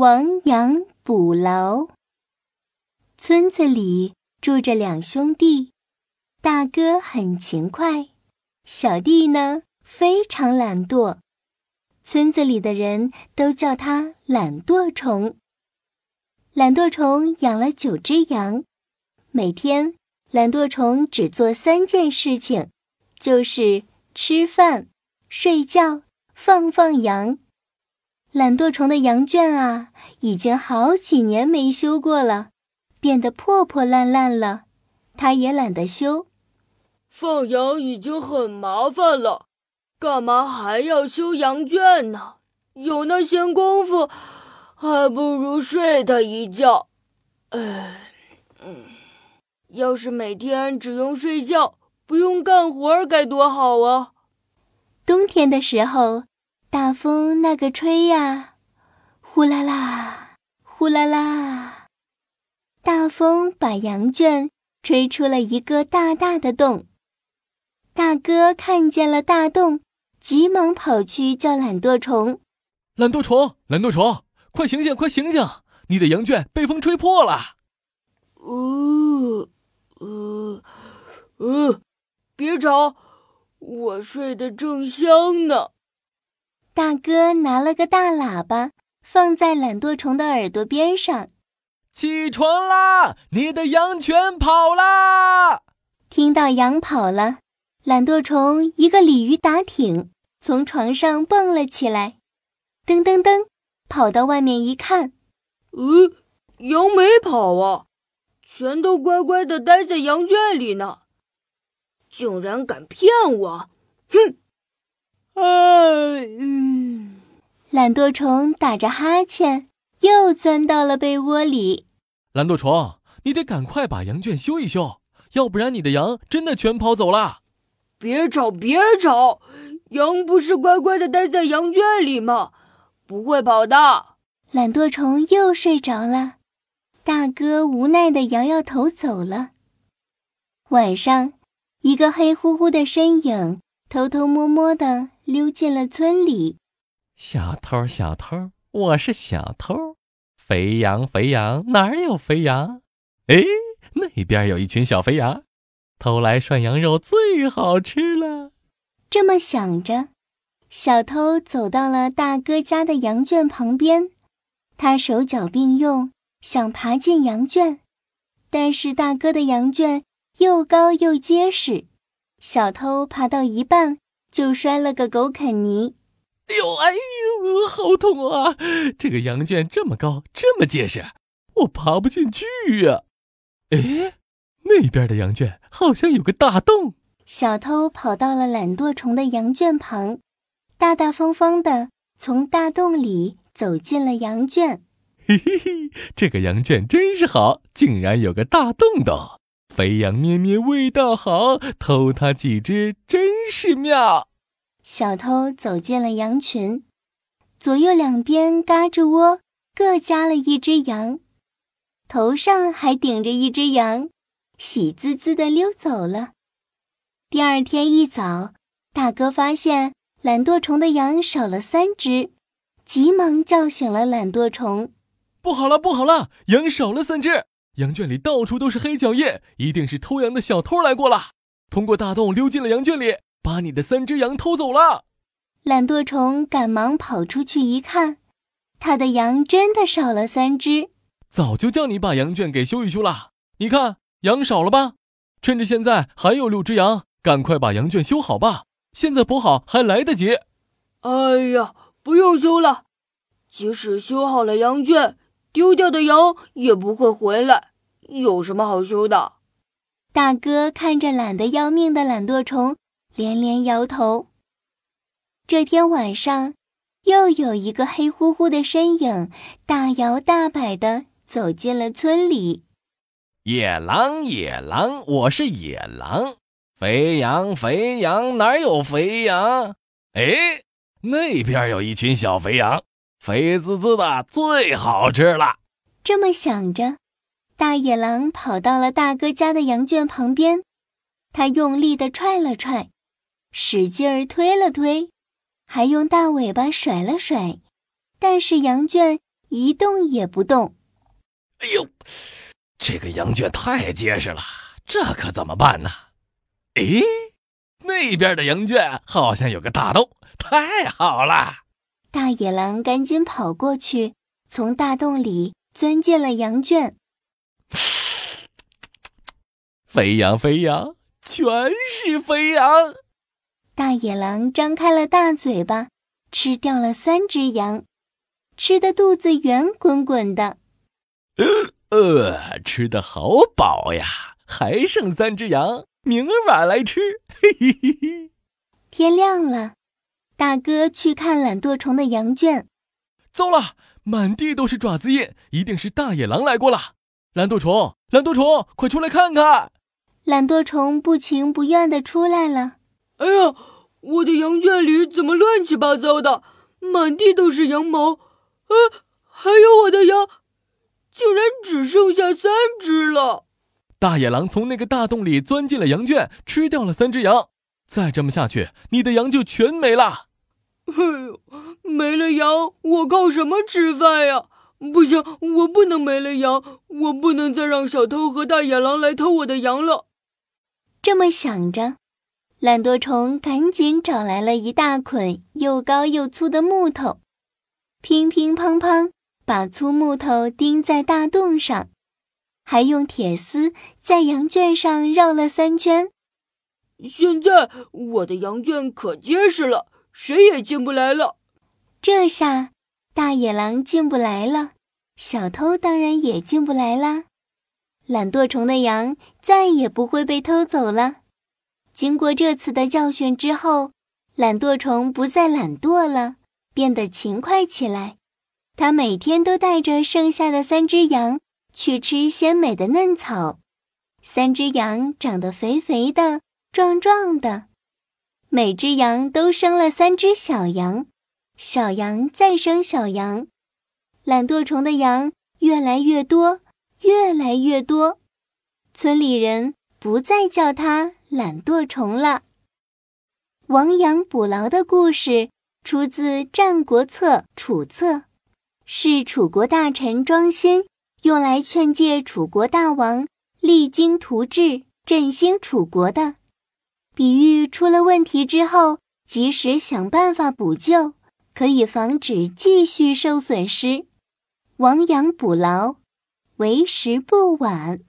亡羊补牢。村子里住着两兄弟，大哥很勤快，小弟呢非常懒惰。村子里的人都叫他懒惰虫。懒惰虫养了九只羊，每天懒惰虫只做三件事情，就是吃饭、睡觉、放放羊。懒惰虫的羊圈啊，已经好几年没修过了，变得破破烂烂了。他也懒得修。放羊已经很麻烦了，干嘛还要修羊圈呢？有那闲工夫。还不如睡他一觉。唉，嗯，要是每天只用睡觉，不用干活，该多好啊！冬天的时候，大风那个吹呀，呼啦啦，呼啦啦，大风把羊圈吹出了一个大大的洞。大哥看见了大洞，急忙跑去叫懒惰虫：“懒惰虫，懒惰虫！”快醒醒，快醒醒！你的羊圈被风吹破了。呃，呃，呃，别吵，我睡得正香呢。大哥拿了个大喇叭，放在懒惰虫的耳朵边上。起床啦！你的羊全跑啦！听到羊跑了，懒惰虫一个鲤鱼打挺，从床上蹦了起来。噔噔噔。跑到外面一看，嗯，羊没跑啊，全都乖乖的待在羊圈里呢。竟然敢骗我！哼！哎，懒惰虫打着哈欠，又钻到了被窝里。懒惰虫，你得赶快把羊圈修一修，要不然你的羊真的全跑走了。别吵，别吵，羊不是乖乖的待在羊圈里吗？不会跑的，懒惰虫又睡着了。大哥无奈的摇摇头走了。晚上，一个黑乎乎的身影偷偷摸摸的溜进了村里。小偷，小偷，我是小偷。肥羊，肥羊，哪儿有肥羊？哎，那边有一群小肥羊，偷来涮羊肉最好吃了。这么想着。小偷走到了大哥家的羊圈旁边，他手脚并用，想爬进羊圈，但是大哥的羊圈又高又结实，小偷爬到一半就摔了个狗啃泥。哎呦，哎呦，好痛啊！这个羊圈这么高，这么结实，我爬不进去呀。哎，那边的羊圈好像有个大洞。小偷跑到了懒惰虫的羊圈旁。大大方方的从大洞里走进了羊圈。嘿嘿嘿，这个羊圈真是好，竟然有个大洞洞，肥羊咩咩味道好，偷它几只真是妙。小偷走进了羊群，左右两边嘎吱窝各夹了一只羊，头上还顶着一只羊，喜滋滋的溜走了。第二天一早，大哥发现。懒惰虫的羊少了三只，急忙叫醒了懒惰虫。不好了，不好了，羊少了三只，羊圈里到处都是黑脚印，一定是偷羊的小偷来过了，通过大洞溜进了羊圈里，把你的三只羊偷走了。懒惰虫赶忙跑出去一看，他的羊真的少了三只。早就叫你把羊圈给修一修了，你看羊少了吧？趁着现在还有六只羊，赶快把羊圈修好吧。现在补好还来得及。哎呀，不用修了，即使修好了羊圈，丢掉的羊也不会回来，有什么好修的？大哥看着懒得要命的懒惰虫，连连摇头。这天晚上，又有一个黑乎乎的身影，大摇大摆的走进了村里。野狼，野狼，我是野狼。肥羊，肥羊，哪有肥羊？哎，那边有一群小肥羊，肥滋滋的，最好吃了。这么想着，大野狼跑到了大哥家的羊圈旁边，他用力地踹了踹，使劲儿推了推，还用大尾巴甩了甩，但是羊圈一动也不动。哎呦，这个羊圈太结实了，这可怎么办呢？诶，那边的羊圈好像有个大洞，太好了！大野狼赶紧跑过去，从大洞里钻进了羊圈。肥羊，肥羊，全是飞扬！大野狼张开了大嘴巴，吃掉了三只羊，吃的肚子圆滚滚的。呃，吃的好饱呀，还剩三只羊，明晚来吃。嘿嘿嘿嘿。天亮了，大哥去看懒惰虫的羊圈。糟了，满地都是爪子印，一定是大野狼来过了。懒惰虫，懒惰虫，快出来看看！懒惰虫不情不愿地出来了。哎呀，我的羊圈里怎么乱七八糟的？满地都是羊毛，啊，还有我的羊，竟然只剩下三只了！大野狼从那个大洞里钻进了羊圈，吃掉了三只羊。再这么下去，你的羊就全没了。哎呦，没了羊，我靠什么吃饭呀？不行，我不能没了羊，我不能再让小偷和大野狼来偷我的羊了。这么想着，懒惰虫赶紧找来了一大捆又高又粗的木头，乒乒乓乓把粗木头钉在大洞上，还用铁丝在羊圈上绕了三圈。现在我的羊圈可结实了，谁也进不来了。这下大野狼进不来了，小偷当然也进不来啦。懒惰虫的羊再也不会被偷走了。经过这次的教训之后，懒惰虫不再懒惰了，变得勤快起来。他每天都带着剩下的三只羊去吃鲜美的嫩草。三只羊长得肥肥的、壮壮的，每只羊都生了三只小羊，小羊再生小羊。懒惰虫的羊越来越多。越来越多，村里人不再叫他懒惰虫了。亡羊补牢的故事出自《战国策·楚策》，是楚国大臣庄辛用来劝诫楚国大王励精图治、振兴楚国的，比喻出了问题之后及时想办法补救，可以防止继续受损失。亡羊补牢。为时不晚。